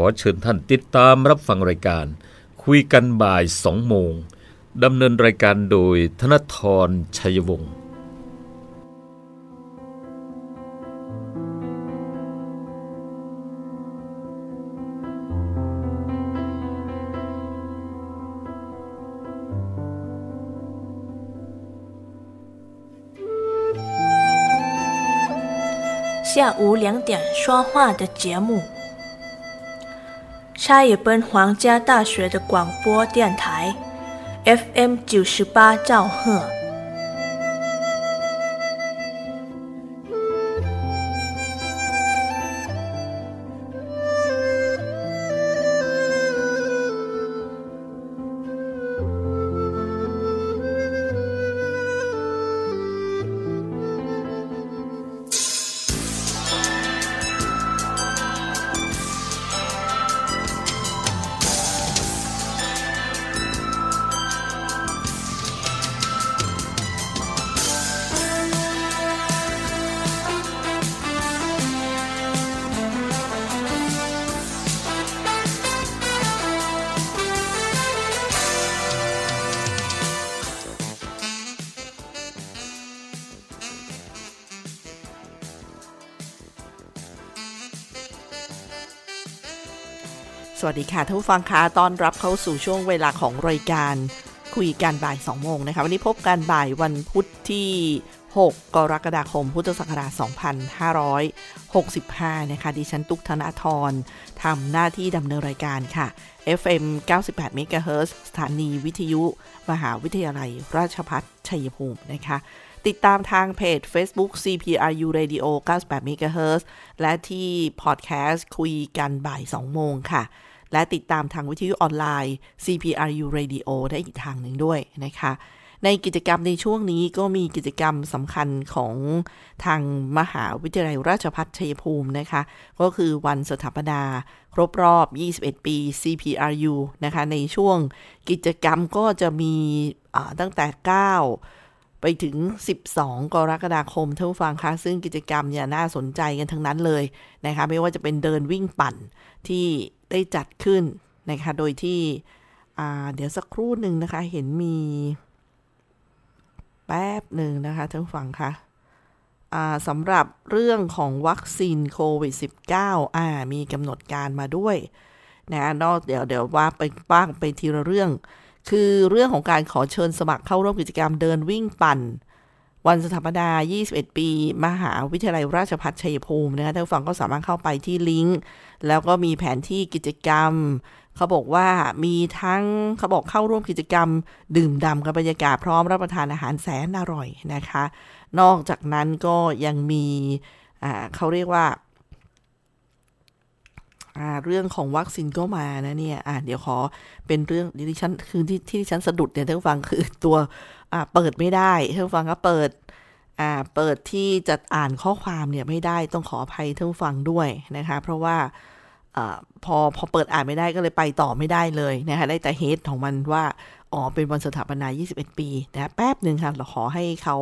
อเชิญท่านติดตามรับฟังรายการ คุยกันบ่าย 2 โมง ดำเนินรายการโดยธนทรชัยวงศ์ 下午两点说话的节目。 差一奔皇家大学的广播电台，FM 九十八兆赫。 วัสดีค่ะท่านผู้ฟังคะต้อนรับเข้าสู่ช่วงเวลาของรายการคุยกันบ่าย 2 โมงนะคะ วันนี้พบกันบ่ายวันพุธที่ 6 กรกฎาคม พุทธศักราช 2565 นะคะ ดิฉันตุกธนาธรทำหน้าที่ดำเนินรายการค่ะ FM 98 MHz สถานีวิทยุ มหาวิทยาลัย ราชพัฒชัยภูมินะคะ ติดตามทางเพจ Facebook CPRU Radio 98 MHz และที่พอดแคสต์คุยกันบ่าย 2 โมงค่ะ และติดตามทางวิทยุออนไลน์ CPRU Radio ได้อีกทางหนึ่งด้วยนะคะ ในกิจกรรมในช่วงนี้ก็มีกิจกรรมสำคัญของทางมหาวิทยาลัยราชภัฏชัยภูมินะคะ ก็คือวันสถาปนาครบรอบ 21 ปี CPRU นะคะ ในช่วงกิจกรรมก็จะมีตั้งแต่ 9ไปถึง 12 กรกฎาคมท่านผู้ฟังคะซึ่งกิจกรรมเนี่ยน่าสนใจกันทั้งนั้นเลยนะคะ ไม่ว่าจะเป็นเดินวิ่งปั่นที่ ได้จัดขึ้นนะคะ โดยที่เดี๋ยวสักครู่หนึ่งนะคะ เห็นมี แป๊บหนึ่งนะคะท่านผู้ฟังคะสำหรับเรื่องของวัคซีนโควิด -19 อ่า มีกำหนดการมาด้วยนะนอกเดี๋ยวเดี๋ยวว่าไปบ้างไปทีละเรื่อง คือเรื่องของการขอเชิญสมัครเข้าร่วมกิจกรรมเดินวิ่งปั่น วันสถาปนา 21 ปี มหาวิทยาลัยราชภัฏชัยภูมินะคะท่านผู้ฟังก็สามารถเข้าไปที่ลิงก์ แล้วก็มีแผนที่กิจกรรม เขาบอกว่ามีทั้งเขาบอกเข้าร่วมกิจกรรม ดื่มด่ำกับบรรยากาศพร้อมรับประทานอาหารแสนอร่อยนะคะ นอกจากนั้นก็ยังมีเขาเรียกว่าเรื่องของวัคซีนก็มานะเนี่ยเดี๋ยวขอเป็นเรื่องที่ฉันคือที่ที่ฉันสะดุดเนี่ยท่านผู้ฟังคือตัว เปิดไม่ได้ท่านฟังก็เปิดเปิดที่จะอ่านข้อความเนี่ยไม่ได้ต้องขออภัยท่านฟังด้วยนะคะ เพราะว่าอพอพอเปิดอ่านไม่ได้ก็เลยไปต่อไม่ได้เลยนะคะได้แต่เฮดของมันว่าอ๋อเป็นวันสถาปนา 21 ปีนะแป๊บหนึ่งค่ะเราขอให้เขา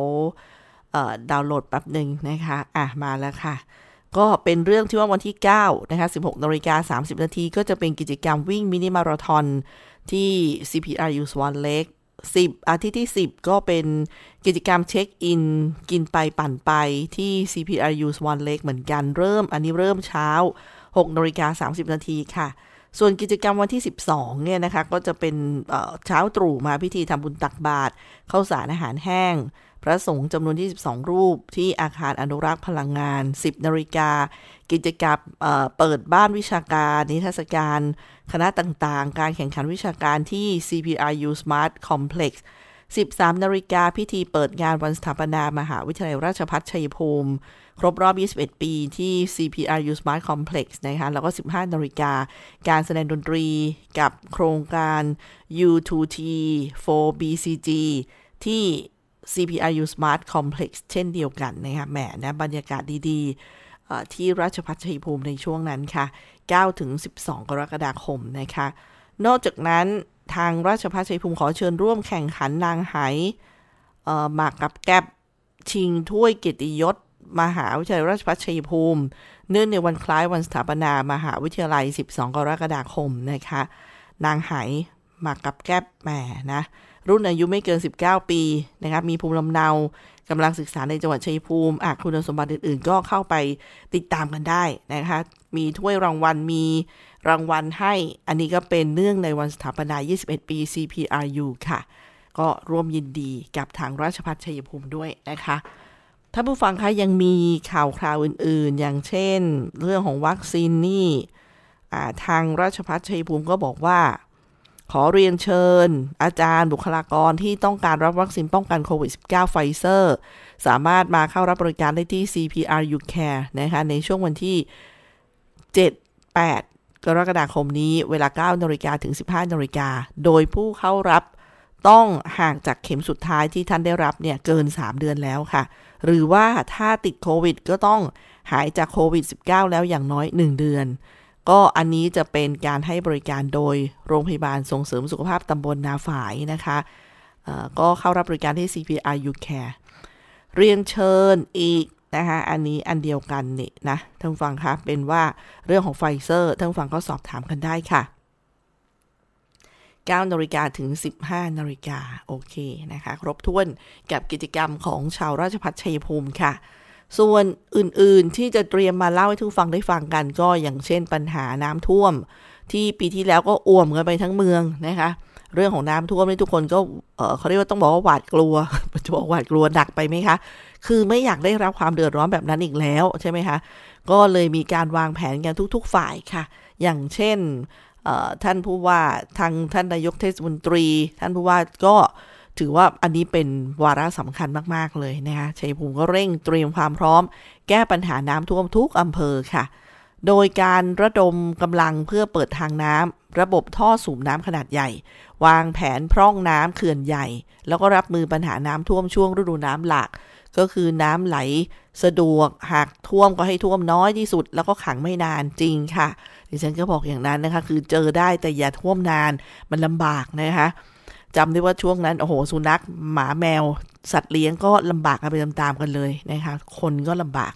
ดาวน์โหลดแป๊บหนึ่งนะคะอะมาแล้วค่ะ ก็เป็นเรื่องที่ว่าวันที่9นะคะ16นาฬิกา30 นาทีก็จะเป็นกิจกรรมวิ่งมินิมาราทอนที่ CPRU Swan Lake 10 อาทิตย์ที่ 10 ก็เป็นกิจกรรมเช็คอิน กินไปปั่นไปที่ CPRU Swan Lake เหมือนกันเริ่ม อันนี้เริ่มเช้า6นาฬิกา30 นาทีค่ะ ส่วนกิจกรรมวันที่ 12 เนี่ยนะคะ ก็จะเป็นเช้าตรู่มาพิธีทำบุญตักบาตรเข้าสารอาหารแห้ง พระสงฆ์จำนวน 22 รูป ที่อาคารอนุรักษ์พลังงาน 10 นาฬิกา กิจกรรมเปิดบ้านวิชาการ นิทรรศการ คณะต่างๆ การแข่งขันวิชาการที่ CPRU Smart Complex 13 นาฬิกาพิธีเปิดงานวันสถาปนามหาวิทยาลัยราชภัฏชัยภูมิ ครบรอบ 21 ปีที่ CPRU Smart Complex นะคะแล้วก็ 15 นาฬิกา การแสดงดนตรีกับโครงการ U2T 4 BCG ที่ CPRU Smart Complex เช่นเดียวกันนะคะแหมนะบรรยากาศดี ๆ ที่ราชพัฒชัยภูมิในช่วงนั้นค่ะ9ถึง12 กรกฎาคมนะคะ นอกจากนั้นทางราชพัฒชัยภูมิขอเชิญร่วมแข่งขันนางไหหมากกับแกบชิงถ้วยเกียรติยศ มหาวิทยาลัยราชพัฒชัยภูมิ เนื่องในวันคล้ายวันสถาปนามหาวิทยาลัย 12 กรกฎาคมนะคะ นางไหหมากกับแกบแหมนะ รุ่นอายุไม่เกิน 19 ปีนะครับ มีภูมิลำเนากำลังศึกษาในจังหวัดชัยภูมิอาคุณสมบัติอื่นๆ ก็เข้าไปติดตามกันได้นะคะ มีถ้วยรางวัล มีรางวัลให้ อันนี้ก็เป็นเนื่องในวันสถาปนา 21 ปี CPRU ค่ะ ก็ร่วมยินดีกับทางราชพัฒชัยภูมิด้วยนะคะถ้าผู้ฟังคะยังมีข่าวคราวอื่นๆ อย่างเช่น เรื่องของวัคซีนนี่ทางราชพัฒชัยภูมิก็บอกว่า ขอเรียนเชิญ อาจารย์บุคลากรที่ต้องการรับวัคซีนป้องกันโควิด -19 ไฟเซอร์ สามารถมาเข้ารับบริการได้ที่ CPRU Care นะคะ ในช่วงวันที่ 7 8 กรกฎาคมนี้เวลา 9นาฬิกาถึง 15นาฬิกา โดยผู้เข้ารับต้องห่างจากเข็มสุดท้ายที่ท่านได้รับเนี่ยเกิน 3 เดือนแล้วค่ะ หรือว่าถ้าติดโควิดก็ต้องหายจากโควิด -19 แล้วอย่างน้อย 1 เดือน ก็อันนี้จะเป็นการให้บริการโดยโรงพยาบาลส่งเสริมสุขภาพตำบลนาฝายนะคะก็เข้ารับบริการที่ CPRU Care เรียนเชิญอีกนะคะอันนี้อันเดียวกันนี่นะท่านฟังคะเป็นว่าเรื่องของไฟเซอร์ท่านฟังก็สอบถามกันได้ค่ะ9นาฬิกาถึง 15นาฬิกาโอเคนะคะ ครบถ้วนกับกิจกรรมของชาวราชพัฒชัยภูมิค่ะ ส่วนอื่นๆที่จะเตรียมมาเล่าให้ทุกฟังได้ฟังกันก็อย่างเช่นปัญหาน้ำท่วม ที่ปีที่แล้วก็อ่วมกันไปทั้งเมืองนะคะ เรื่องของน้ำท่วมนี่ทุกคนก็เเขาเรียกว่าต้องบอกว่าหวาดกลัวจะบอกหวาดกลัวหนักไปไหมคะ คือไม่อยากได้รับความเดือดร้อนแบบนั้นอีกแล้วใช่ไหมคะ ก็เลยมีการวางแผนกันทุก ๆ ฝ่ายค่ะ อย่างเช่นท่านผู้ว่าทางท่านนายกเทศมนตรี ท่านผู้ว่าก็ ถือว่าอันนี้เป็นวาระสำคัญมาก ๆ เลยนะคะชัยภูมิก็เร่งเตรียมความพร้อม แก้ปัญหาน้ำท่วมทุกอำเภอค่ะ โดยการระดมกำลังเพื่อเปิดทางน้ำระบบท่อสูบน้ำขนาดใหญ่ วางแผนพร่องน้ำเขื่อนใหญ่ แล้วก็รับมือปัญหาน้ำท่วมช่วงฤดูน้ำหลักก็คือน้ำไหลสะดวกหากท่วมก็ให้ท่วมน้อยที่สุด แล้วก็ขังไม่นานจริงค่ะ ดิฉันก็บอกอย่างนั้นนะคะ คือเจอได้แต่อย่าท่วมนานมันลำบากนะคะ จำได้ว่าช่วงนั้น โอ้โห สุนัขหมาแมว สัตว์เลี้ยงก็ลำบากกันไปตามๆกันเลยนะคะ คนก็ลำบาก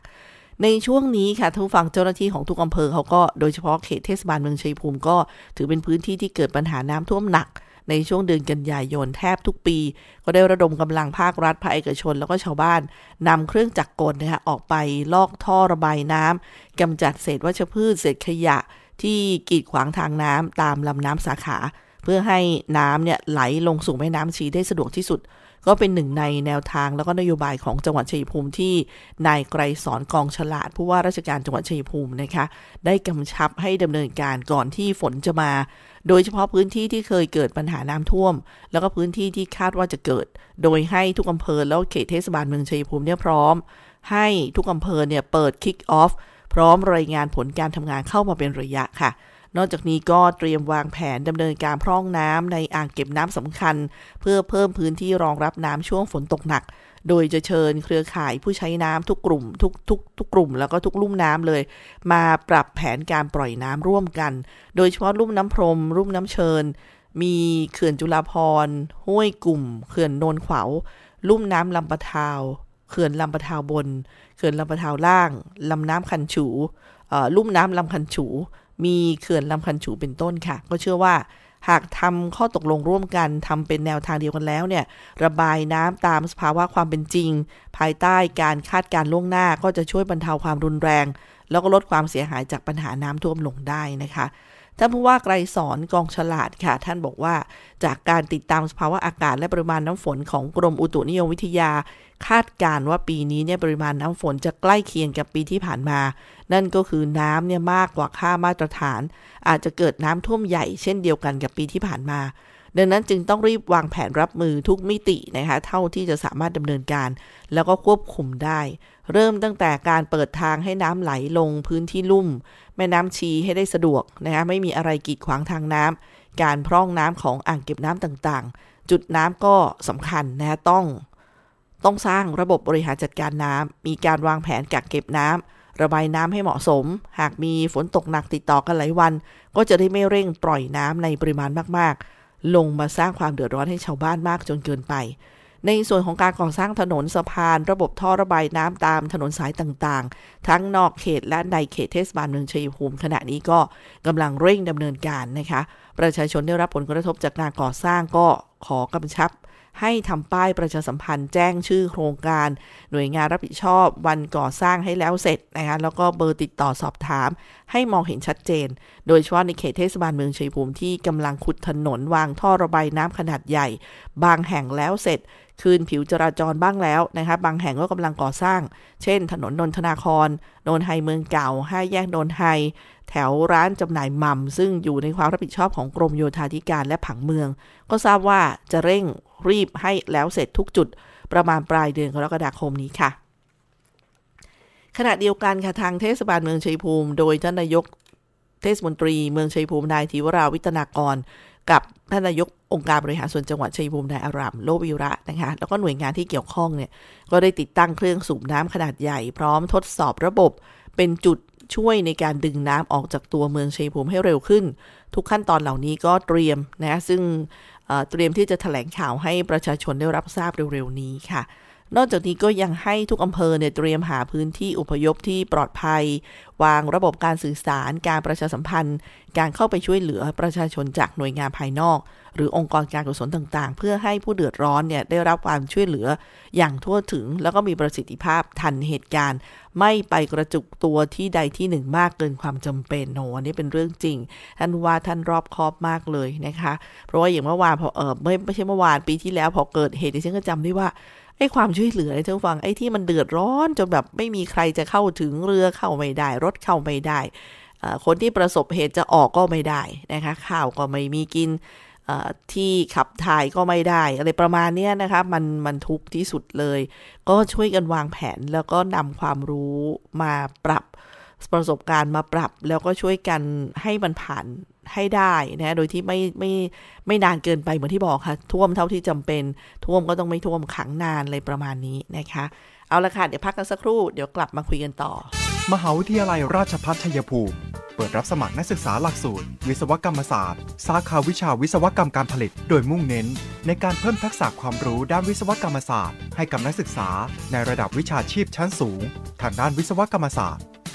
ในช่วงนี้ค่ะทุกฝั่งเจ้าหน้าที่ของทุกอำเภอเขาก็โดยเฉพาะเขตเทศบาลเมืองชัยภูมิก็ถือเป็นพื้นที่ที่เกิดปัญหาน้ำท่วมหนักในช่วงเดือนกันยายนแทบทุกปี ก็ได้ระดมกำลังภาครัฐภาคเอกชน แล้วก็ชาวบ้านนำเครื่องจักรกลนะคะออกไปลอกท่อระบายน้ำกำจัดเศษวัชพืชเศษขยะที่กีดขวางทางน้ำตามลำน้ำสาขา พื่อให้น้ำเนี่ยไหลลงสู่แม่น้ำชีได้สะดวกที่สุด ก็เป็นหนึ่งในแนวทางแล้วก็นโยบายของจังหวัดชัยภูมิที่นายไกรสอนกองฉลาด ผู้ว่าราชการจังหวัดชัยภูมินะคะ ได้กำชับให้ดำเนินการก่อนที่ฝนจะมา โดยเฉพาะพื้นที่ที่เคยเกิดปัญหาน้ำท่วม แล้วก็พื้นที่ที่คาดว่าจะเกิด โดยให้ทุกอำเภอแล้วเขตเทศบาลเมืองชัยภูมิเนี่ยพร้อม ให้ทุกอำเภอเนี่ยเปิดคิกออฟพร้อมรายงานผลการทำงานเข้ามาเป็นระยะค่ะ นอกจากนี้ก็เตรียมวางแผนดำเนินการพร่องน้ำในอ่างเก็บน้ำสำคัญ เพื่อเพิ่มพื้นที่รองรับน้ำช่วงฝนตกหนัก โดยจะเชิญเครือข่ายผู้ใช้น้ำทุกกลุ่มทุกทุกทุกกลุ่มแล้วก็ทุกลุ่มน้ำเลย มาปรับแผนการปล่อยน้ำร่วมกัน โดยเฉพาะลุ่มน้ำพรมลุ่มน้ำเชิญ มีเขื่อนจุฬาพรห้วยกลุ่ม เขื่อนโนนขวาวลุ่มน้ำลำปะทาวเขื่อนลำปะทาวบน เขื่อนลำปะทาวล่าง ลำน้ำคันฉูลุ่มน้ำลำคันฉู มีเขื่อนลำคันฉูเป็นต้นค่ะ ก็เชื่อว่าหากทำข้อตกลงร่วมกันทำเป็นแนวทางเดียวกันแล้วเนี่ย ระบายน้ำตามสภาวะความเป็นจริง ภายใต้การคาดการล่วงหน้าก็จะช่วยบรรเทาความรุนแรง แล้วก็ลดความเสียหายจากปัญหาน้ำท่วมลงได้นะคะท่านผู้ว่าไกรสอนกองฉลาดค่ะ ท่านบอกว่า จากการติดตามสภาวะอากาศและปริมาณน้ำฝนของกรมอุตุนิยมวิทยา คาดการว่าปีนี้เนี่ยปริมาณน้ำฝนจะใกล้เคียงกับปีที่ผ่านมา นั่นก็คือน้ำเนี่ยมากกว่าค่ามาตรฐาน อาจจะเกิดน้ำท่วมใหญ่เช่นเดียวกันกับปีที่ผ่านมา ดังนั้นจึงต้องรีบวางแผนรับมือทุกมิตินะคะเท่าที่จะสามารถดำเนินการ แล้วก็ควบคุมได้ เริ่มตั้งแต่การเปิดทางให้น้ำไหลลงพื้นที่ลุ่ม แม่น้ำชีให้ได้สะดวกนะคะไม่มีอะไรกีดขวางทางน้ำการพร่องน้ำของอ่างเก็บน้ำต่างๆ จุดน้ำก็สำคัญนะต้อง ต้องสร้างระบบบริหารจัดการน้ำ มีการวางแผนกักเก็บน้ำ ระบายน้ำให้เหมาะสม หากมีฝนตกหนักติดต่อกันหลายวัน ก็จะได้ไม่เร่งปล่อยน้ำในปริมาณมากๆ ลงมาสร้างความเดือดร้อนให้ชาวบ้านมากจนเกินไป ในส่วนของการก่อสร้างถนนสะพาน ระบบท่อระบายน้ำตามถนนสายต่างๆ ทั้งนอกเขตและในเขตเทศบาลเมืองชัยภูมิขณะนี้ก็กำลังเร่งดำเนินการนะคะ ประชาชนได้รับผลกระทบจากการก่อสร้างก็ขอกำชับ ให้ทำป้ายประชาสัมพันธ์แจ้งชื่อโครงการ หน่วยงานรับผิดชอบวันก่อสร้างให้แล้วเสร็จนะคะแล้วก็เบอร์ติดต่อสอบถาม ให้มองเห็นชัดเจน โดยเฉพาะในเขตเทศบาลเมืองชัยภูมิที่กำลังขุดถนนวางท่อระบายน้ำขนาดใหญ่ บางแห่งแล้วเสร็จ คืนผิวจราจรบ้างแล้วนะคะบางแห่งก็กำลังก่อสร้าง เช่น ถนนนนทนาครนนไฮเมืองเก่าห้าแยกนนไฮแถวร้านจำหน่ายมัมซึ่งอยู่ในความรับผิดชอบของกรมโยธาธิการและผังเมือง ก็ทราบว่าจะเร่ง รีบให้แล้วเสร็จทุกจุดประมาณปลายเดือนกรกฎาคมนี้ค่ะ ขณะเดียวกันค่ะทางเทศบาลเมืองชัยภูมิ โดยท่านนายกเทศมนตรีเมืองชัยภูมินายธีวราวิตนากร กับท่านนายกองค์การบริหารส่วนจังหวัดชัยภูมินายอารามโลวิระนะคะแล้วก็หน่วยงานที่เกี่ยวข้องเนี่ยก็ได้ติดตั้งเครื่องสูบน้ำขนาดใหญ่ พร้อมทดสอบระบบ เป็นจุดช่วยในการดึงน้ำออกจากตัวเมืองชัยภูมิให้เร็วขึ้น ทุกขั้นตอนเหล่านี้ก็เตรียมนะซึ่ง เตรียมที่จะถแถลงข่าวให้ประชาชนได้รับทราบเร็วๆนี้ค่ะ นอกจากนี้ก็ยังให้ทุกอำเภอเนี่ยเตรียมหาพื้นที่อพยพที่ปลอดภัย วางระบบการสื่อสาร การประชาสัมพันธ์ การเข้าไปช่วยเหลือประชาชนจากหน่วยงานภายนอก หรือองค์กรการกุศลต่างๆ เพื่อให้ผู้เดือดร้อนเนี่ยได้รับความช่วยเหลืออย่างทั่วถึง แล้วก็มีประสิทธิภาพทันเหตุการณ์ ไม่ไปกระจุกตัวที่ใดที่หนึ่งมากเกินความจำเป็นโหอันนี้เป็นเรื่องจริง ท่านว่าท่านรอบคอบมากเลยนะคะ เพราะว่าอย่างเมื่อวานพอเออไม่ไม่ใช่เมื่อวานปีที่แล้วพอเกิดเหตุดิฉันก็จำได้ว่า ไอ้ความช่วยเหลือท่านฟังไอ้ที่มันเดือดร้อนจนแบบไม่มีใครจะเข้าถึงเรือเข้าไม่ได้ รถเข้าไม่ได้คนที่ประสบเหตุจะออกก็ไม่ได้นะคะข้าวก็ไม่มีกินที่ขับถ่ายก็ไม่ได้ อะไรประมาณนี้นะคะมันมันทุกข์ที่สุดเลย ก็ช่วยกันวางแผนแล้วก็นำความรู้มาปรับประสบการณ์มาปรับ แล้วก็ช่วยกันให้มันผ่าน ให้ได้นะโดยที่ไม่ไม่ไม่นานเกินไปเหมือนที่บอกค่ะ ท่วมเท่าที่จำเป็น ท่วมก็ต้องไม่ท่วมขังนานอะไรประมาณนี้นะคะ เอาละค่ะ เดี๋ยวพักกันสักครู่เดี๋ยวกลับมาคุยกันต่อ มหาวิทยาลัยราชภัฏชัยภูมิ เปิดรับสมัครนักศึกษาหลักสูตร วิศวกรรมศาสตร์ สาขาวิชาวิศวกรรมการผลิต โดยมุ่งเน้น ในการเพิ่มทักษะความรู้ด้านวิศวกรรมศาสตร์ ให้กับนักศึกษา ในระดับวิชาชีพชั้นสูง ทางด้านวิศวกรรมศาสตร์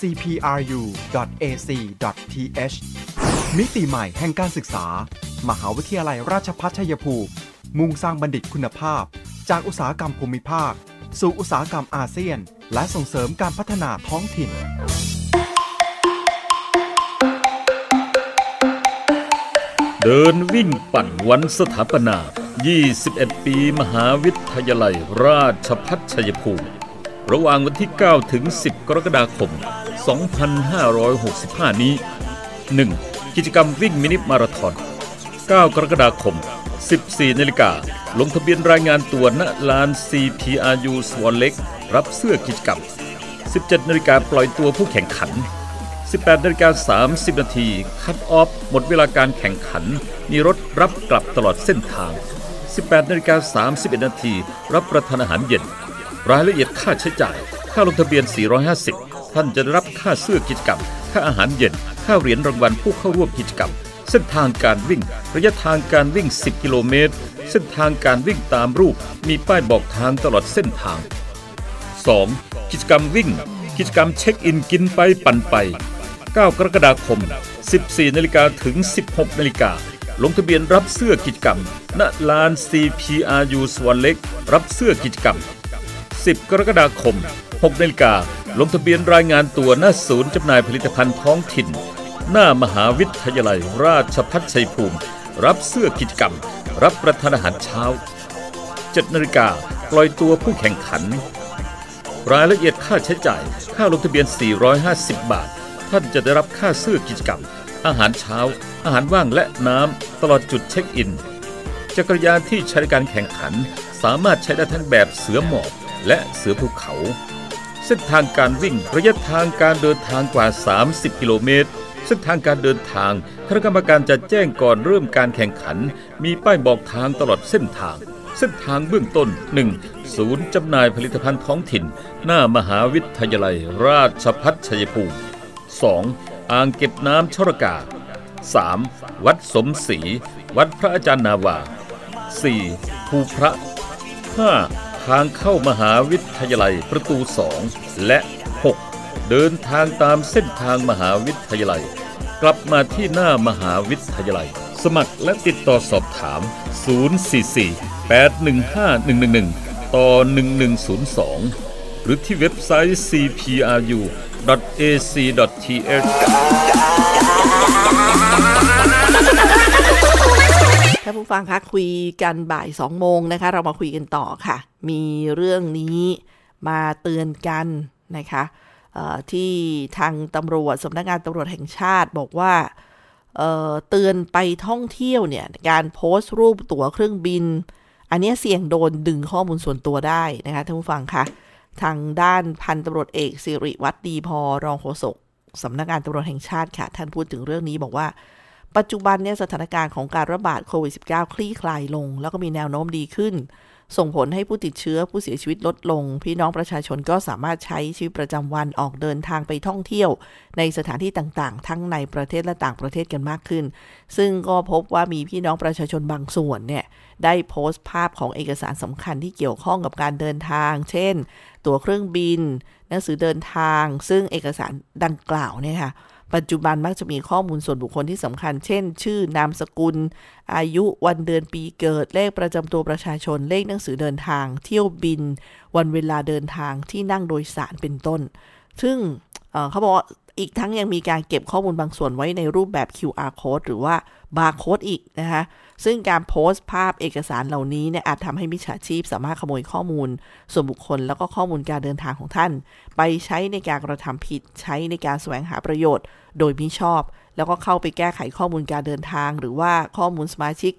cpru.ac.th มิติใหม่แห่งการศึกษา มหาวิทยาลัยราชภัฏชัยภูมิ มุ่งสร้างบัณฑิตคุณภาพ จากอุตสาหกรรมภูมิภาค สู่อุตสาหกรรมอาเซียน และส่งเสริมการพัฒนาท้องถิ่นเดินวิ่งปั่นวันสถาปนา 21 ปีมหาวิทยาลัยราชภัฏชัยภูมิ ระหว่างวันที่ 9 ถึง 10 กรกฎาคม 2565 นี้ 1. กิจกรรมวิ่งมินิมาราธอน 9 กรกฎาคม 14นาฬิกาลงทะเบียนรายงานตัวณลาน CPRU สวอนเล็ก รับเสื้อกิจกรรม 17นาฬิกาปล่อยตัวผู้แข่งขัน 18นาฬิกา30นาทีคัตออฟหมดเวลาการแข่งขัน มีรถรับกลับตลอดเส้นทาง 18นาฬิกา31นาทีรับประทานอาหารเย็น รายละเอียดค่าใช้จ่าย ค่าลงทะเบียน 450 ท่านจะได้รับค่าเสื้อกิจกรรม ค่าอาหารเย็น ค่าเหรียญรางวัลผู้เข้าร่วมกิจกรรม เส้นทางการวิ่ง ระยะทางการวิ่ง 10 กิโลเมตร เส้นทางการวิ่งตามรูป มีป้ายบอกทางตลอดเส้นทาง 2. กิจกรรมวิ่ง กิจกรรมเช็คอินกินไปปั่นไป 9 กรกฎาคม 14นาฬิกาถึง 16นาฬิกาลงทะเบียนรับเสื้อกิจกรรม ณ ลาน CPRU สวนเล็ก รับเสื้อกิจกรรม 10 กรกฎาคม 6นาฬิกา ลงทะเบียนรายงานตัวหน้าศูนย์จำหน่ายผลิตภัณฑ์ท้องถิ่น หน้ามหาวิทยาลัยราชพัฒชัยภูมิ รับเสื้อกิจกรรม รับประทานอาหารเช้า7นาฬิกาปล่อยตัวผู้แข่งขัน รายละเอียดค่าใช้จ่าย ค่าลงทะเบียน 450 บาท ท่านจะได้รับค่าเสื้อกิจกรรม อาหารเช้า อาหารว่างและน้ำ ตลอดจุดเช็คอิน จักรยานที่ใช้ในการแข่งขัน สามารถใช้ได้ทั้งแบบเสือหมอบและเสือภูเขา เส้นทางการวิ่งระยะทางการเดินทางกว่า 30 กิโลเมตรเส้นทางการเดินทางคณะกรรมการจะแจ้งก่อนเริ่มการแข่งขัน มีป้ายบอกทางตลอดเส้นทาง เส้นทางเบื้องต้น 1. ศูนย์จำหน่ายผลิตภัณฑ์ท้องถิ่น หน้ามหาวิทยาลัย ราชพัฒชัยภูมิ 2. อ่างเก็บน้ำชรกา 3. วัดสมศรี วัดพระอาจารย์นาวา 4. ภูพระ 5. ทางเข้ามหาวิทยาลัยประตู 2 และ 6. เดินทางตามเส้นทางมหาวิทยาลัย กลับมาที่หน้ามหาวิทยาลัย สมัครและติดต่อสอบถาม 044 815 111 ต่อ 1102 หรือที่เว็บไซต์ cpru.ac.th ผู้ฟังคะคุยกันบ่ายสองโมงนะคะ เรามาคุยกันต่อค่ะ มีเรื่องนี้มาเตือนกันนะคะที่ทางตำรวจสำนักงานตำรวจแห่งชาติบอกว่าเเตือนไปท่องเที่ยวเนี่ยการโพสต์รูปตั๋วเครื่องบิน อันนี้เสี่ยงโดนดึงข้อมูลส่วนตัวได้นะคะท่านผู้ฟังคะทางด้านพันตำรวจเอกสิริวัตรดีพอรองโฆษกสำนักงานตำรวจแห่งชาติค่ะ ท่านพูดถึงเรื่องนี้บอกว่า ปัจจุบันเนี่ยสถานการณ์ของการระบาดโควิด -19 คลี่คลายลง แล้วก็มีแนวโน้มดีขึ้น ส่งผลให้ผู้ติดเชื้อผู้เสียชีวิตลดลง พี่น้องประชาชนก็สามารถใช้ชีวิตประจำวันออกเดินทางไปท่องเที่ยว ในสถานที่ต่างๆ ทั้งในประเทศและต่างประเทศกันมากขึ้น ซึ่งก็พบว่ามีพี่น้องประชาชนบางส่วนเนี่ยได้โพสต์ภาพของเอกสารสำคัญที่เกี่ยวข้องกับการเดินทาง เช่น ตั๋วเครื่องบิน หนังสือเดินทาง ซึ่งเอกสารดังกล่าวเนี่ยค่ะ ปัจจุบันมักจะมีข้อมูลส่วนบุคคลที่สำคัญ เช่น ชื่อนามสกุล อายุวันเดือนปีเกิด เลขประจำตัวประชาชน เลขหนังสือเดินทาง เที่ยวบิน วันเวลาเดินทางที่นั่งโดยสารเป็นต้น ซึ่งเอ่อเขาบอกว่า อีกทั้งยังมีการเก็บข้อมูลบางส่วนไว้ในรูปแบบ QR code หรือว่า barcode อีกนะคะซึ่งการโพสต์ภาพเอกสารเหล่านี้เนี่ยอาจทำให้มิจฉาชีพสามารถขโมยข้อมูล ส่วนบุคคลแล้วก็ข้อมูลการเดินทางของท่าน ไปใช้ในการกระทำผิดใช้ในการแสวงหาประโยชน์ โดยมิชอบ แล้วก็เข้าไปแก้ไขข้อมูลการเดินทาง หรือว่าข้อมูลสมาชิก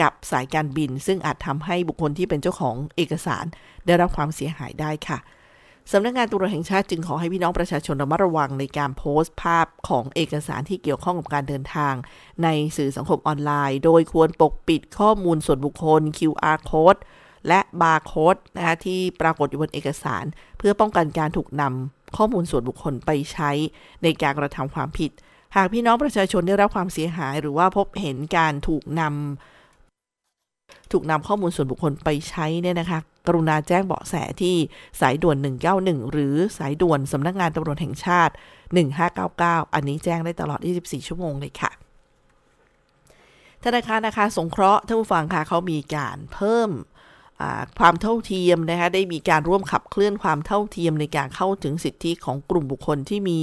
กับสายการบิน ซึ่งอาจทำให้บุคคลที่เป็นเจ้าของเอกสาร ได้รับความเสียหายได้ค่ะ สำนักงานตำรวจแห่งชาติจึงขอให้พี่น้องประชาชนระมัดระวังในการโพสต์ภาพของเอกสารที่เกี่ยวข้องกับการเดินทาง ในสื่อสังคมออนไลน์ โดยควรปกปิดข้อมูลส่วนบุคคล QR code และบาร์โค้ดนะคะที่ปรากฏอยู่บนเอกสาร เพื่อป้องกันการถูกนำข้อมูลส่วนบุคคลไปใช้ในการกระทำความผิด หากพี่น้องประชาชนได้รับความเสียหาย หรือว่าพบเห็นการถูกนำ ถูกนำข้อมูลส่วนบุคคลไปใช้เนี่ยนะคะ กรุณาแจ้งเบาะแสที่สายด่วน 191 หรือสายด่วนสำนักงานตำรวจแห่งชาติ 1599 อันนี้แจ้งได้ตลอด 24 ชั่วโมงเลยค่ะ ธนาคารอาคารสงเคราะห์ท่านผู้ฟังค่ะเขามีการเพิ่ม ความเท่าเทียมนะคะได้มีการร่วมขับเคลื่อนความเท่าเทียมในการเข้าถึงสิทธิของกลุ่มบุคคลที่มี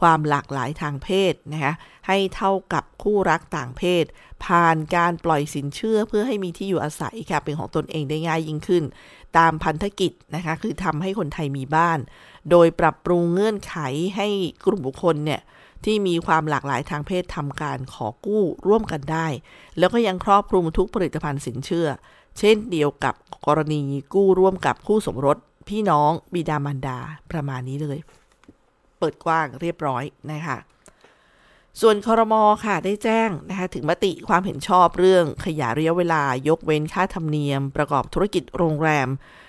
ความหลากหลายทางเพศนะคะให้เท่ากับคู่รักต่างเพศ ผ่านการปล่อยสินเชื่อเพื่อให้มีที่อยู่อาศัยค่ะเป็นของตนเองได้ง่ายยิ่งขึ้น ตามพันธกิจนะคะคือทำให้คนไทยมีบ้าน โดยปรับปรุงเงื่อนไขให้กลุ่มบุคคลเนี่ยที่มีความหลากหลายทางเพศทำการขอกู้ร่วมกันได้ แล้วก็ยังครอบคลุมทุกผลิตภัณฑ์สินเชื่อ เช่นเดียวกับกรณีกู้ร่วมกับคู่สมรส พี่น้องบิดามารดาประมาณนี้เลย เปิดกว้างเรียบร้อยนะคะส่วนคอรมอค่ะได้แจ้งนะคะถึงมติความเห็นชอบเรื่องขยายระยะเวลายกเว้นค่าธรรมเนียม ประกอบธุรกิจโรงแรม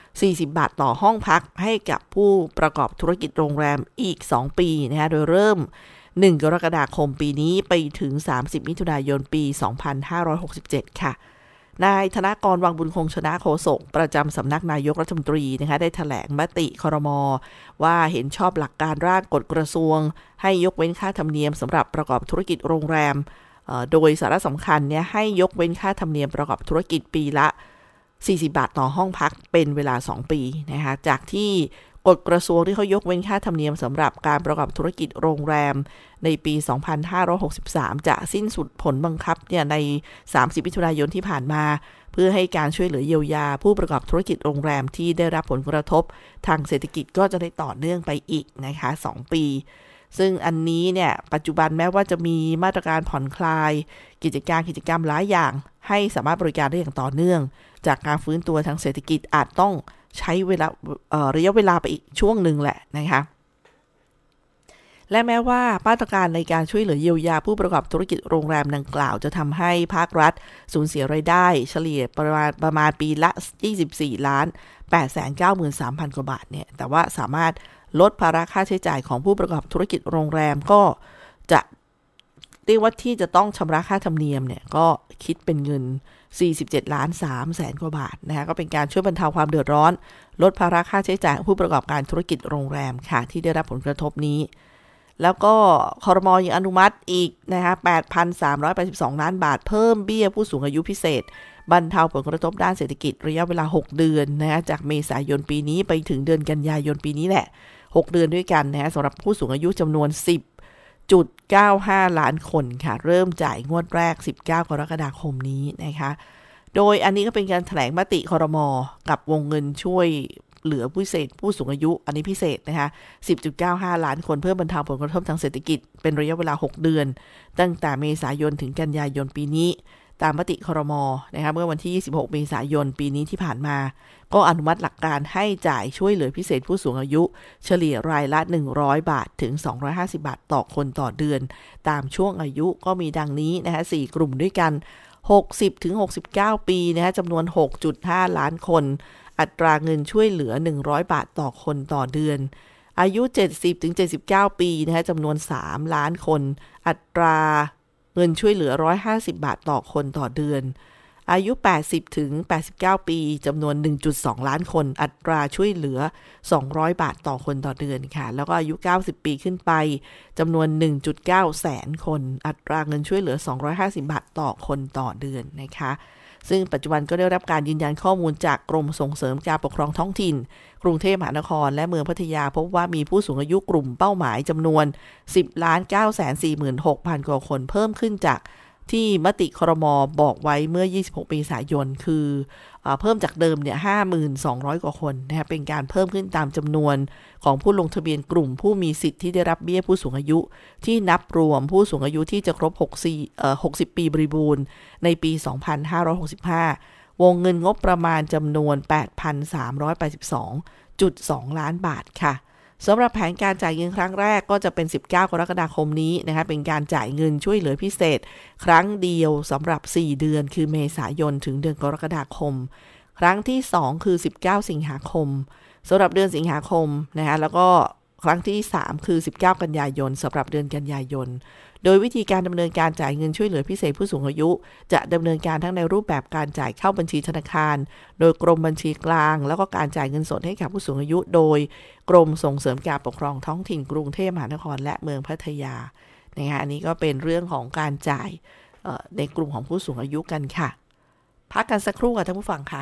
40 บาทต่อห้องพัก ให้กับผู้ประกอบธุรกิจโรงแรมอีก 2 ปีนะคะโดยเริ่ม 1 กรกฎาคมปีนี้ไปถึง 30 มิถุนายนปี 2567 ค่ะ นายธนกรวังบุญคงชนะโฆษกประจำสำนักนายกรัฐมนตรีนะคะได้แถลงมติครมว่าเห็นชอบหลักการร่างกฎกระทรวง ให้ยกเว้นค่าธรรมเนียมสำหรับประกอบธุรกิจโรงแรม โดยสาระสำคัญเนี่ยให้ยกเว้นค่าธรรมเนียมประกอบธุรกิจปีละ 40 บาทต่อห้องพักเป็นเวลา 2 ปีนะคะจากที่ กฎกระทรวงที่เขายกเว้นค่าธรรมเนียมสำหรับการประกอบธุรกิจโรงแรมในปี 2563 จะสิ้นสุดผลบังคับเนี่ยใน 30มิถุนายนที่ผ่านมา เพื่อให้การช่วยเหลือเยียวยา ผู้ประกอบธุรกิจโรงแรมที่ได้รับผลกระทบ ทางเศรษฐกิจก็จะได้ต่อเนื่องไปอีกนะคะ 2 ปี ซึ่งอันนี้เนี่ยปัจจุบันแม้ว่าจะมีมาตรการผ่อนคลาย กิจการกิจกรรมหลายอย่าง ให้สามารถบริการได้อย่างต่อเนื่อง จากการฟื้นตัวทางเศรษฐกิจอาจต้อง ใช้เวลาระยะเวลาไปอีกช่วงหนึ่งแหละนะคะและแม้ว่ามาตรการในการช่วยเหลือเยียวยาผู้ประกอบธุรกิจโรงแรมดังกล่าว จะทำให้ภาครัฐ สูญเสียรายได้ เฉลี่ยประมาณประมาณปีละ 24 ล้าน 893,000 กว่าบาทเนี่ย แต่ว่าสามารถลดภาระค่าใช้จ่ายของผู้ประกอบธุรกิจโรงแรมก็จะเรียกว่าที่จะต้องชำระค่าธรรมเนียมเนี่ย ก็คิดเป็นเงิน 47 ล้าน3แสนกว่าบาทนะคะก็เป็นการช่วยบรรเทาความเดือดร้อน ลดภาระค่าใช้จ่ายผู้ประกอบการธุรกิจโรงแรมค่ะ ที่ได้รับผลกระทบนี้ แล้วก็คอรมอยังอนุมัติอีกนะคะ8,382 ล้านบาทเพิ่มเบี้ยผู้สูงอายุพิเศษ บรรเทาผลกระทบด้านเศรษฐกิจระยะเวลา 6 เดือนนะคะจากเมษายนปีนี้ไปถึงเดือนกันยายนปีนี้แหละ 6 เดือนด้วยกันนะะสำหรับผู้สูงอายุจำนวน 1.95 ล้านคนค่ะ เริ่มจ่ายงวดแรก 19 กรกฎาคมนี้นะคะ โดยอันนี้ก็เป็นการแถลงมติคอรมอกับวงเงินช่วยเหลือผู้เศษผู้สูงอายุ อันนี้พิเศษนะคะ 10.95 ล้านคนเพื่อบรรเทาผลกระทบทางเศรษฐกิจ เป็นระยะเวลา 6 เดือน ตั้งแต่เมษายนถึงกันยายนปีนี้ ตามมติครมอนะคะเมื่อวันที่ 26 เมษายน ปีนี้ที่ผ่านมา ก็อนุมัติหลักการให้จ่ายช่วยเหลือพิเศษผู้สูงอายุ เฉลี่ยรายละ 100 บาทถึง 250 บาทต่อคนต่อเดือน ตามช่วงอายุก็มีดังนี้นะคะ4กลุ่มด้วยกัน 60 ถึง 69 ปีนะคะจำนวน 6.5 ล้านคน อัตราเงินช่วยเหลือ 100 บาทต่อคนต่อเดือนอายุ 70ถึง79 ปีนะคะจำนวน 3 ล้านคน อัตรา เงินช่วยเหลือ 150 บาทต่อคนต่อเดือน อายุ 80 ถึง 89 ปีจำนวน 1.2 ล้านคน อัตราช่วยเหลือ 200 บาทต่อคนต่อเดือนค่ะ แล้วก็อายุ 90 ปีขึ้นไปจำนวน 1.9 แสนคน อัตราเงินช่วยเหลือ 250 บาทต่อคนต่อเดือนนะคะ ซึ่งปัจจุบันก็ได้รับการยืนยันข้อมูลจากกรมส่งเสริมการปกครองท้องถิ่น กรุงเทพมหานคร และเมืองพัทยาพบว่ามีผู้สูงอายุกลุ่มเป้าหมายจำนวน 10 9 4 6 0 0 0 กว่าคนเพิ่มขึ้นจาก ที่มติครมอบอกไว้เมื่อ 26 เมษายน คืออเพิ่มจากเดิมเนี่ย 5,200 กว่าคนนะครับเป็นการเพิ่มขึ้นตามจำนวนของผู้ลงทะเบียนกลุ่มผู้มีสิทธิ์ที่ได้รับเบี้ยผู้สูงอายุ ที่นับรวมผู้สูงอายุที่จะครบ64เอ่อ60 ปีบริบูรณ์ ในปี 2565 วงเงินงบประมาณจำนวน 8,382.2 ล้านบาทค่ะ สำหรับแผนการจ่ายเงินครั้งแรกก็จะเป็น 19 กรกฎาคมนี้นะคะเป็นการจ่ายเงินช่วยเหลือพิเศษ ครั้งเดียวสำหรับ 4 เดือน คือเมษายนถึงเดือนกรกฎาคม ครั้งที่ 2 คือ 19 สิงหาคมสำหรับเดือนสิงหาคมนะคะแล้วก็ ครั้งที่ 3 คือ 19 กันยายนสำหรับเดือนกันยายน โดยวิธีการดำเนินการจ่ายเงินช่วยเหลือพิเศษผู้สูงอายุ จะดำเนินการทั้งในรูปแบบการจ่ายเข้าบัญชีธนาคาร โดยกรมบัญชีกลาง แล้วก็การจ่ายเงินสดให้กับผู้สูงอายุ โดยกรมส่งเสริมการปกครองท้องถิ่นกรุงเทพมหานคร และเมืองพัทยานะคะอันนี้ก็เป็นเรื่องของการจ่ายในกลุ่มของผู้สูงอายุกันค่ะ พักกันสักครู่ค่ะท่านผู้ฟังค่ะ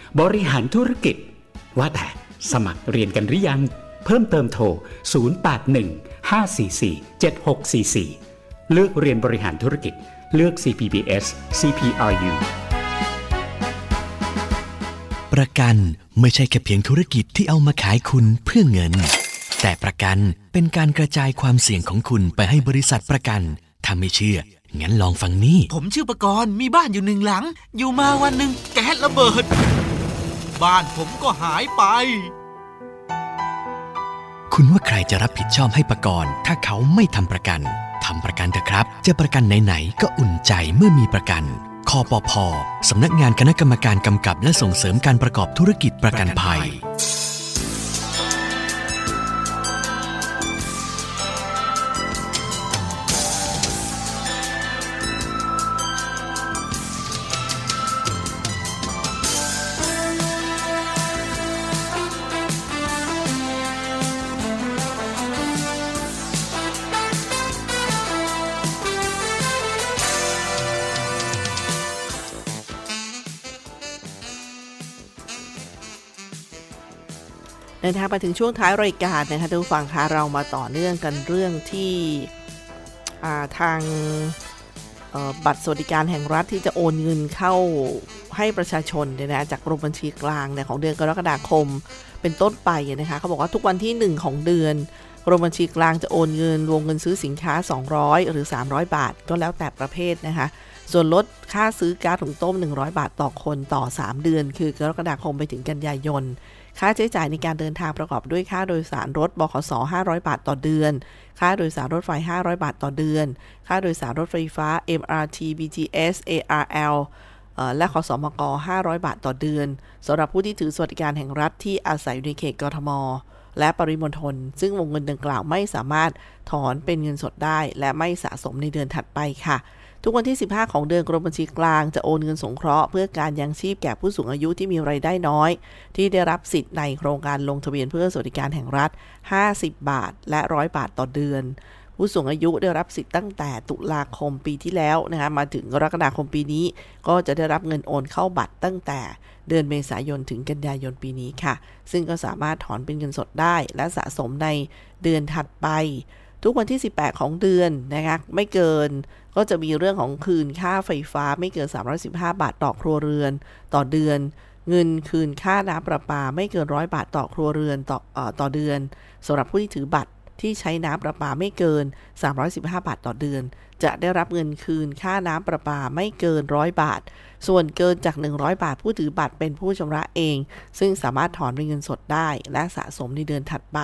บริหารธุรกิจ ว่าแต่สมัครเรียนกันหรือยัง เพิ่มเติมโทร 0815447644 เลือกเรียนบริหารธุรกิจ เลือก CPBS CPRU ประกันไม่ใช่แค่เพียงธุรกิจที่เอามาขายคุณเพื่อเงิน แต่ประกันเป็นการกระจายความเสี่ยงของคุณไปให้บริษัทประกันถ้าไม่เชื่อ งั้นลองฟังนี่ ผมชื่อประกรณ์มีบ้านอยู่หนึ่งหลัง อยู่มาวันหนึ่งแก๊สระเบิด บ้านผมก็หายไป คุณว่าใครจะรับผิดชอบให้ประกรณ์ถ้าเขาไม่ทำประกันทำประกันเถอะครับ จะประกันไหนๆก็อุ่นใจเมื่อมีประกันคอปพสำนักงานคณะกรรมการกำกับและส่งเสริมการประกอบธุรกิจประกันภัย เดินทางมาถึงช่วงท้ายรายการนะคะทุกฝั่งคะเรามาต่อเนื่องกันเรื่องที่ทางบัตรสวัสดิการแห่งรัฐที่จะโอนเงินเข้าให้ประชาชนเนี่ยนะจากกรมบัญชีกลางเนี่ยของเดือนกรกฎาคมเป็นต้นไปนะคะเขาบอกว่าทุกวันที่ 1 ของเดือนกรมบัญชีกลางจะโอนเงินวงเงินซื้อสินค้า 200 หรือ 300 บาท ก็แล้วแต่ประเภทนะคะส่วนลดค่าซื้อก๊าซถุงต้ม 100 บาทต่อคนต่อ 3 เดือน คือกรกฎาคมไปถึงกันยายน ค่าใช้จ่ายในการเดินทางประกอบด้วยค่าโดยสารรถบขส500 บาทต่อเดือน ค่าโดยสารรถไฟ 500 บาทต่อเดือน ค่าโดยสารรถไฟฟ้า MRT BTS ARL และขอสอมก 500 บาทต่อเดือนสำหรับผู้ที่ถือสวัสดิการแห่งรัฐที่อาศัยอยู่ในเขตกรทม และปริมณฑลซึ่งวงเงินดังกล่าวไม่สามารถถอนเป็นเงินสดได้ และไม่สะสมในเดือนถัดไปค่ะ ทุกวันที่ 15 ของเดือนกรมบัญชีกลางจะโอนเงินสงเคราะห์เพื่อการยังชีพแก่ผู้สูงอายุที่มีไรายได้น้อย ที่ได้รับสิทธิ์ในโครงการลงทะเบียนเพื่อสวัสดิการแห่งรัฐ 50 บาท และ 100 บาทต่อเดือน ผู้สูงอายุได้รับสิทธิ์ตั้งแต่ตุลาคมปีที่แล้วนะคะมาถึงกรกฎาคมปีนี้ ก็จะได้รับเงินโอนเข้าบัตรตั้งแต่เดือนเมษายนถึงกันยายนปีนี้ค่ะ ซึ่งก็สามารถถอนเป็นเงินสดได้ และสะสมในเดือนถัดไป ทุกวันที่ 18 ของเดือนนะคะไม่เกินก็จะมีเรื่องของคืนค่าไฟฟ้าไม่เกิน 315 บาทต่อครัวเรือน ต่อเดือน เงินคืนค่าน้ำประปาไม่เกินร้อยบาทต่อครัวเรือนต่ออต่อเดือนสำหรับผู้ที่ถือบัตร ที่ใช้น้ำประปาไม่เกิน 315 บาทต่อเดือน จะได้รับเงินคืนค่าน้ำประปาไม่เกินร้อยบาท ส่วนเกินจาก 100 บาทผู้ถือบัตรเป็นผู้ชำระเอง ซึ่งสามารถถอนเป็นเงินสดได้ และสะสมในเดือนถัดไป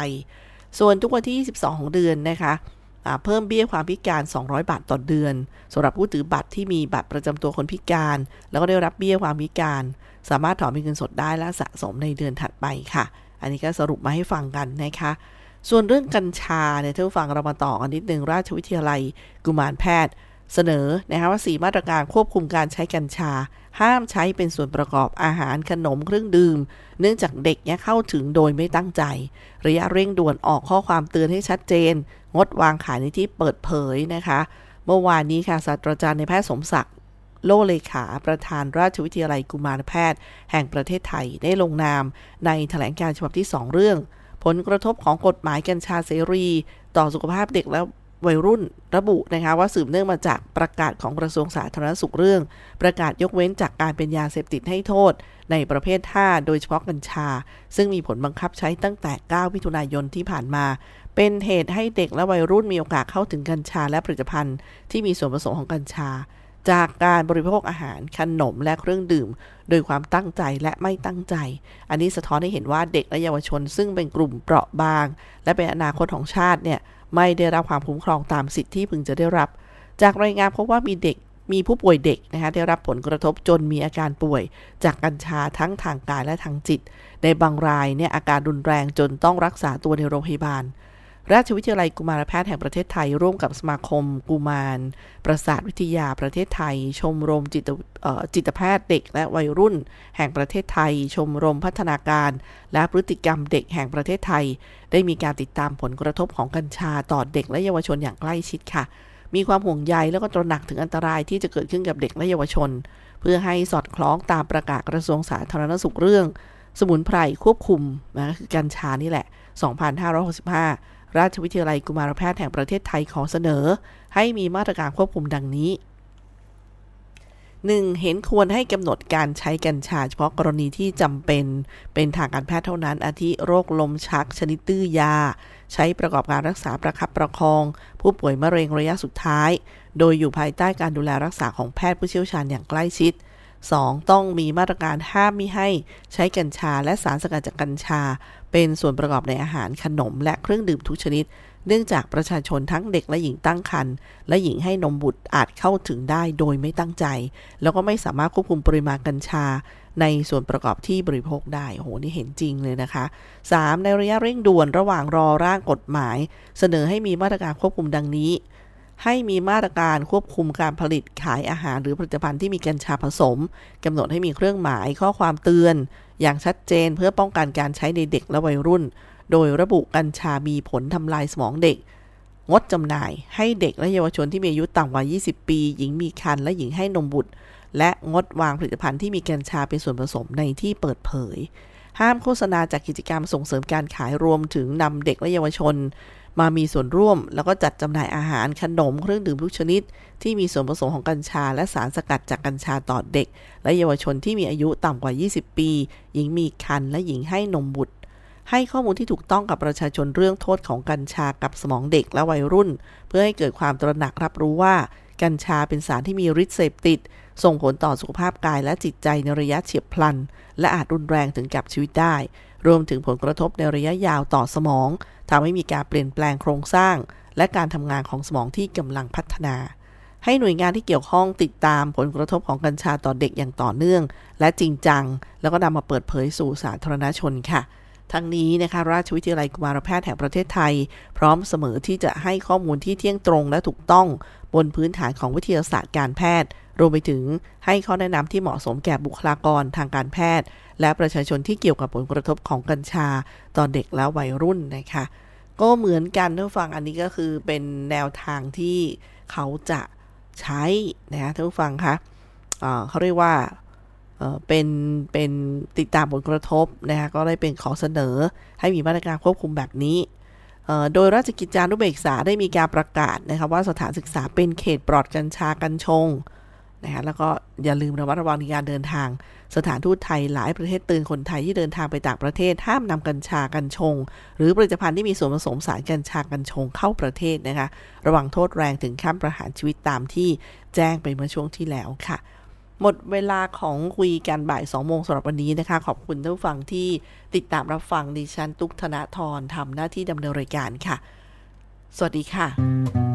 ส่วนทุกวันที่ 22 ของเดือนนะคะเพิ่มเบี้ยความพิการ 200 บาทต่อเดือนสำหรับผู้ถือบัตรที่มีบัตรประจำตัวคนพิการ แล้วก็ได้รับเบี้ยความพิการ สามารถถอนเป็นเงินสดได้และสะสมในเดือนถัดไปค่ะ อันนี้ก็สรุปมาให้ฟังกันนะคะ ส่วนเรื่องกัญชาเนี่ยท่านฟังเรามาต่อกันนิดนึงราชวิทยาลัยกุมารแพทย์ เสนอนะคะว่า 4 มาตรการควบคุมการใช้กัญชา ห้ามใช้เป็นส่วนประกอบอาหารขนมเครื่องดื่ม เนื่องจากเด็กเนี่ยเข้าถึงโดยไม่ตั้งใจ ระยะเร่งด่วนออกข้อความเตือนให้ชัดเจน งดวางขายในที่เปิดเผยนะคะ เมื่อวานนี้ค่ะศาสตราจารย์ในแพทย์สมศักดิ์โลเลขาประธานราชวิทยาลัยกุมารแพทย์ แห่งประเทศไทยได้ลงนาม ในแถลงการฉบับที่ 2 เรื่อง ผลกระทบของกฎหมายกัญชาเสรี ต่อสุขภาพเด็กและวัยรุ่นระบุนะคะว่าสืบเนื่องมาจากประกาศของกระทรวงสาธารณสุขเรื่อง ประกาศยกเว้นจากการเป็นยาเสพติดให้โทษ ในประเภท 5 โดยเฉพาะกัญชา ซึ่งมีผลบังคับใช้ตั้งแต่ 9 มิถุนายนที่ผ่านมา เป็นเหตุให้เด็กและวัยรุ่นมีโอกาสเข้าถึงกัญชาและผลิตภัณฑ์ ที่มีส่วนผสมของกัญชา จากการบริโภคอาหารขนมและเครื่องดื่ม โดยความตั้งใจและไม่ตั้งใจ อันนี้สะท้อนให้เห็นว่าเด็กและเยาวชน ซึ่งเป็นกลุ่มเปราะบาง และเป็นอนาคตของชาติเนี่ยไม่ได้รับความคุ้มครองตามสิทธิที่พึงจะได้รับ จากรายงานพบว่ามีเด็กมีผู้ป่วยเด็กนะคะได้รับผลกระทบจนมีอาการป่วย จากกัญชาทั้งทางกายและทางจิต ในบางรายเนี่ยอาการรุนแรงจนต้องรักษาตัวในโรงพยาบาล ราชวิทยาลัยกุมารแพทย์แห่งประเทศไทย ร่วมกับสมาคม กุมาร ประสาทวิทยาประเทศไทย ชมรมจิตจิตแพทย์เด็กและวัยรุ่น แห่งประเทศไทย ชมรมพัฒนาการ และพฤติกรรมเด็กแห่งประเทศไทย ได้มีการติดตามผลกระทบของกัญชาต่อเด็กและเยาวชนอย่างใกล้ชิดค่ะ มีความห่วงใยแล้วก็ตระหนักถึงอันตรายที่จะเกิดขึ้นกับเด็กและเยาวชน เพื่อให้สอดคล้องตามประกาศกระทรวงสาธารณสุขเรื่อง สมุนไพรควบคุมนะคือกัญชานี่แหละ 2565 ราชวิทยาลัยกุมารแพทย์แห่งประเทศไทยขอเสนอ ให้มีมาตรการควบคุมดังนี้ 1. เห็นควรให้กำหนดการใช้กัญชาเฉพาะกรณีที่จำเป็น เป็นทางการแพทย์เท่านั้น อาทิโรคลมชัก ชนิดตื้อยา ใช้ประกอบการรักษาประคับประคอง ผู้ป่วยมะเร็งระยะสุดท้าย โดยอยู่ภายใต้การดูแลรักษาของแพทย์ผู้เชี่ยวชาญอย่างใกล้ชิด 2. ต้องมีมาตรการห้ามมิให้ใช้กัญชาและสารสกัดจากกัญชา เป็นส่วนประกอบในอาหารขนมและเครื่องดื่มทุกชนิด เนื่องจากประชาชนทั้งเด็กและหญิงตั้งครรภ์และหญิงให้นมบุตรอาจเข้าถึงได้โดยไม่ตั้งใจ แล้วก็ไม่สามารถควบคุมปริมาณกัญชา ในส่วนประกอบที่บริโภคได้โหนี่เห็นจริงเลยนะคะ 3. ในระยะเร่งด่วนระหว่างรอร่างกฎหมาย เสนอให้มีมาตรการควบคุมดังนี้ ให้มีมาตรการควบคุมการผลิตขายอาหารหรือผลิตภัณฑ์ที่มีกัญชาผสมกำหนดให้มีเครื่องหมายข้อความเตือน อย่างชัดเจนเพื่อป้องกันการใช้ในเด็กและวัยรุ่น โดยระบุกัญชามีผลทำลายสมองเด็ก งดจำหน่ายให้เด็กและเยาวชนที่มีอายุต่ำกว่า 20 ปี หญิงมีครรภ์และหญิงให้นมบุตร และงดวางผลิตภัณฑ์ที่มีกัญชาเป็นส่วนผสมในที่เปิดเผยห้ามโฆษณาจากกิจกรรมส่งเสริมการขายรวมถึงนำเด็กและเยาวชน มามีส่วนร่วม แล้วก็จัดจำหน่ายอาหารขนมเครื่องดื่มทุกชนิด ที่มีส่วนผสมของกัญชา และสารสกัดจากกัญชาต่อเด็ก และเยาวชนที่มีอายุต่ำกว่า 20 ปี หญิงมีครรภ์และหญิงให้นมบุตร ให้ข้อมูลที่ถูกต้องกับประชาชนเรื่องโทษของกัญชากับสมองเด็กและวัยรุ่น เพื่อให้เกิดความตระหนักรับรู้ว่า กัญชาเป็นสารที่มีฤทธิ์เสพติด ส่งผลต่อสุขภาพกายและจิตใจในระยะเฉียบพลัน และอาจรุนแรงถึงกับชีวิตได้ รวมถึงผลกระทบในระยะยาวต่อสมองทำให้มีการเปลี่ยนแปลงโครงสร้าง และการทำงานของสมองที่กำลังพัฒนา ให้หน่วยงานที่เกี่ยวข้องติดตามผลกระทบของกัญชาต่อเด็กอย่างต่อเนื่อง และจริงจัง แล้วก็นำมาเปิดเผยสู่สาธารณชนค่ะทั้งนี้นะคะราชวิทยาลัยกุมารแพทย์แห่งประเทศไทย พร้อมเสมอที่จะให้ข้อมูลที่เที่ยงตรงและถูกต้อง บนพื้นฐานของวิทยาศาสตร์การแพทย์ รวมไปถึงให้ข้อแนะนำที่เหมาะสมแก่บุคลากรทางการแพทย์ และประชาชนที่เกี่ยวกับผลกระทบของกัญชาต่อเด็กและวัยรุ่นนะคะ ก็เหมือนกันท่านผู้ฟังอันนี้ก็คือเป็นแนวทางที่เขาจะใช้นะท่านผู้ฟังคะเเขาเรียกว่าเป็นเป็นติดตามผลกระทบนะคะก็ได้เป็นขอเสนอให้มีมาตรการควบคุมแบบนี้โดยราชกิจจานุเบกษาได้มีการประกาศนะคะว่าสถานศึกษาเป็นเขตปลอดกัญชากัญชง นะคะแล้วก็อย่าลืมระมัดระวังในการเดินทาง สถานทูตไทยหลายประเทศเตือนคนไทยที่เดินทางไปต่างประเทศห้ามนำกัญชากัญชง หรือผลิตภัณฑ์ที่มีส่วนผสมสารกัญชากัญชงเข้าประเทศนะคะระวังโทษแรงถึงขั้นประหารชีวิตตามที่แจ้งไปเมื่อช่วงที่แล้วค่ะหมดเวลาของคุยกันบ่าย2โมงสำหรับวันนี้นะคะ ขอบคุณท่านผู้ฟังที่ติดตามรับฟังดิฉัน ตุกธนาธรทำหน้าที่ดำเนินรายการค่ะ สวัสดีค่ะ